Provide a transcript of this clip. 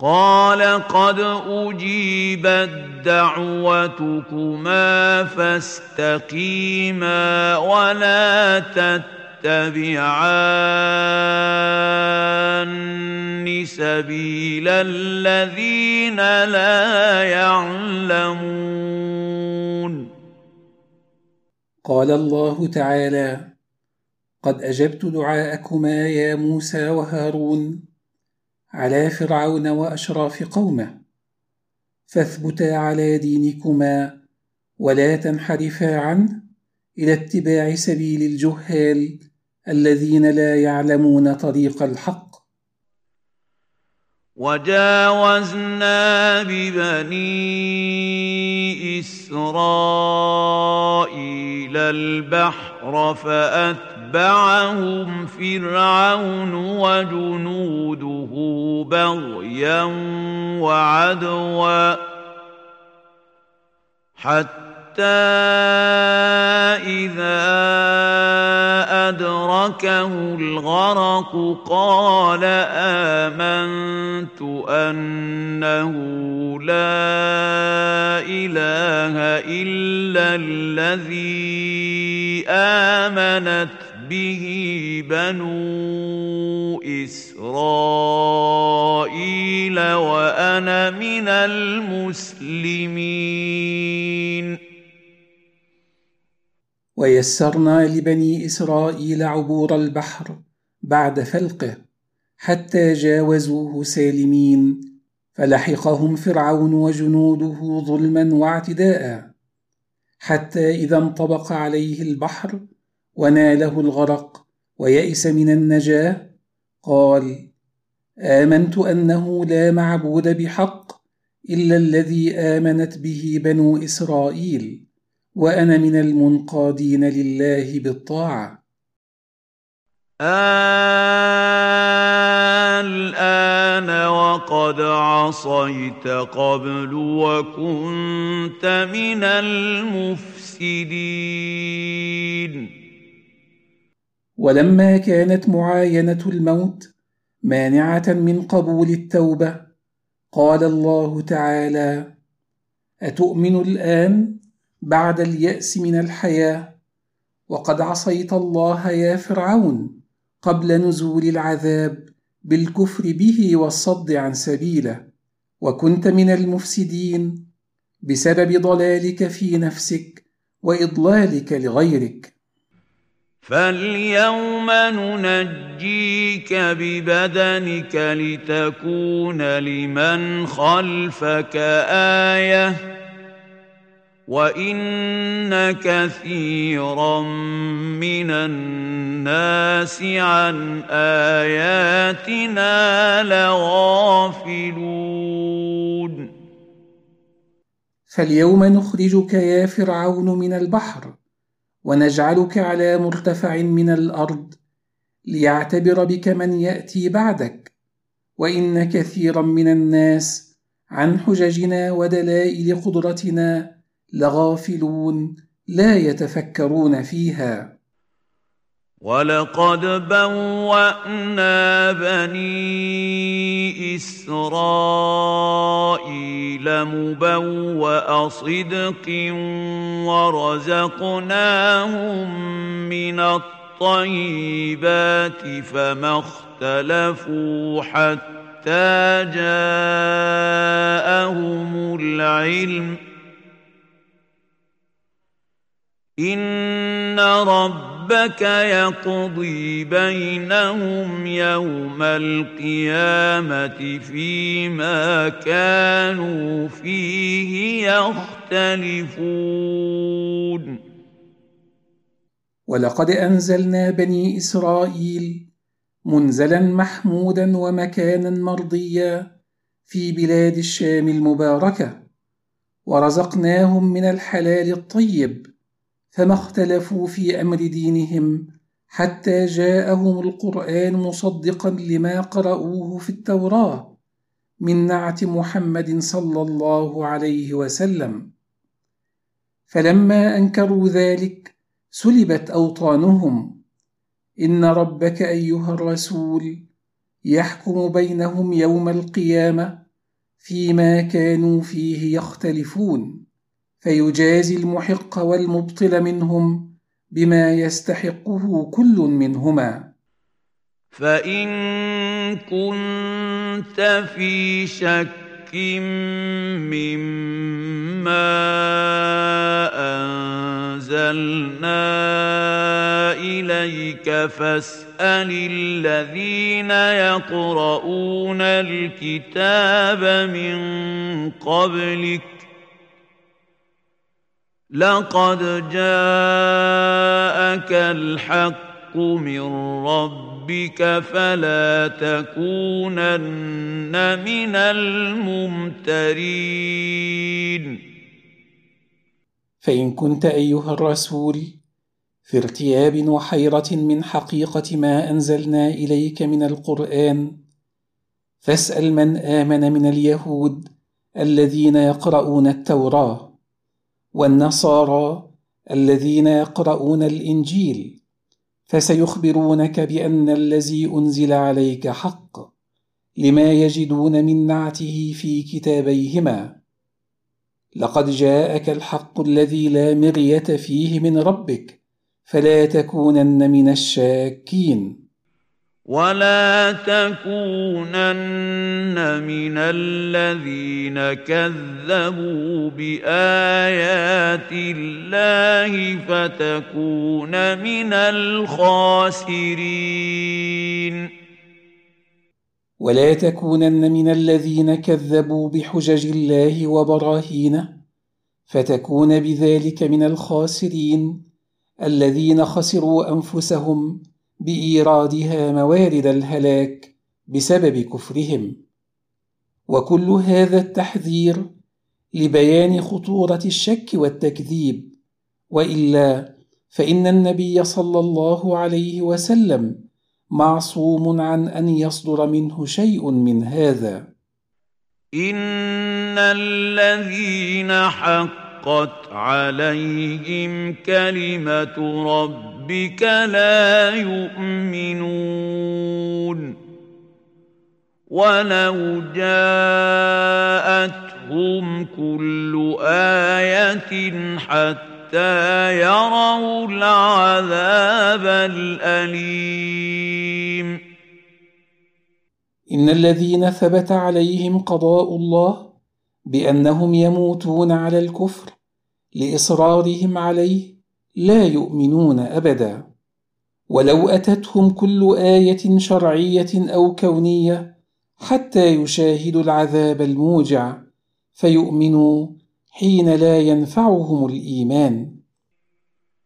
قال قد أجيبت دعوتكما فاستقيما ولا تتبعان سبيل الذين لا يعلمون. قال الله تعالى قد أجبت دعاءكما يا موسى وهارون. على فرعون وأشراف قومه فاثبتا على دينكما ولا تنحرفا عنه إلى اتباع سبيل الجهال الذين لا يعلمون طريق الحق. وجاوزنا ببني إسرائيل البحر فاتبعهم فرعون وجنوده بغيا وعدوا حتى اذا أدركه الغرق قال آمنت أنه لا إله إلا الذي آمنت به بنو إسرائيل وأنا من المسلمين. ويسرنا لبني إسرائيل عبور البحر بعد فلقه حتى جاوزوه سالمين فلحقهم فرعون وجنوده ظلما واعتداء حتى إذا انطبق عليه البحر وناله الغرق ويئس من النجاة. قال آمنت أنه لا معبود بحق إلا الذي آمنت به بنو إسرائيل وأنا من المنقادين لله بالطاعة. الآن وقد عصيت قبل وكنت من المفسدين. ولما كانت معاينة الموت مانعة من قبول التوبة قال الله تعالى أتؤمن الآن بعد اليأس من الحياة؟ وقد عصيت الله يا فرعون قبل نزول العذاب بالكفر به والصد عن سبيله وكنت من المفسدين بسبب ضلالك في نفسك وإضلالك لغيرك. فاليوم ننجيك ببدنك لتكون لمن خلفك إيه وان كثيرا من الناس عن اياتنا لغافلون فاليوم نخرجك يا فرعون من البحر ونجعلك على مرتفع من الأرض ليعتبر بك من يأتي بعدك وإن كثيرا من الناس عن حججنا ودلائل قدرتنا لغافلون لا يتفكرون فيها. ولقد بوانا بني اسرائيل مبوا صدق ورزقناهم من الطيبات فما اختلفوا حتى جاءهم العلم ان ربك يقضي بينهم يوم القيامه فيما كانوا فيه يختلفون ولقد انزلنا بني اسرائيل منزلا محمودا ومكانا مرضيا في بلاد الشام المباركه ورزقناهم من الحلال الطيب فما اختلفوا في أمر دينهم حتى جاءهم القرآن مصدقا لما قرأوه في التوراة من نعت محمد صلى الله عليه وسلم. فلما أنكروا ذلك سلبت أوطانهم. إن ربك أيها الرسول يحكم بينهم يوم القيامة فيما كانوا فيه يختلفون. فيجازي المحق والمبطل منهم بما يستحقه كل منهما. فإن كنت في شك مما أنزلنا إليك فاسأل الذين يقرؤون الكتاب من قبلك لقد جاءك الحق من ربك فلا تكونن من الممترين. فإن كنت أيها الرسول في ارتياب وحيرة من حقيقة ما أنزلنا إليك من القرآن فاسأل من آمن من اليهود الذين يقرؤون التوراة. والنصارى الذين يقرؤون الإنجيل فسيخبرونك بأن الذي أنزل عليك حق لما يجدون من نعته في كتابيهما. لقد جاءك الحق الذي لا مريه فيه من ربك فلا تكونن من الشاكين. ولا تكونن من الذين كذبوا بايات الله فتكون من الخاسرين. ولا تكونن من الذين كذبوا بحجج الله وبراهينه فتكون بذلك من الخاسرين الذين خسروا انفسهم بإيرادها موارد الهلاك بسبب كفرهم. وكل هذا التحذير لبيان خطورة الشك والتكذيب. وإلا فإن النبي صلى الله عليه وسلم معصوم عن أن يصدر منه شيء من هذا. إن الذين حق حقت عليهم كلمة ربك لا يؤمنون. ولو جاءتهم كل آية حتى يروا العذاب الأليم. إن الذين ثبت عليهم قضاء الله بأنهم يموتون على الكفر لإصرارهم عليه لا يؤمنون أبدا. ولو أتتهم كل آية شرعية أو كونية حتى يشاهدوا العذاب الموجع فيؤمنوا حين لا ينفعهم الإيمان.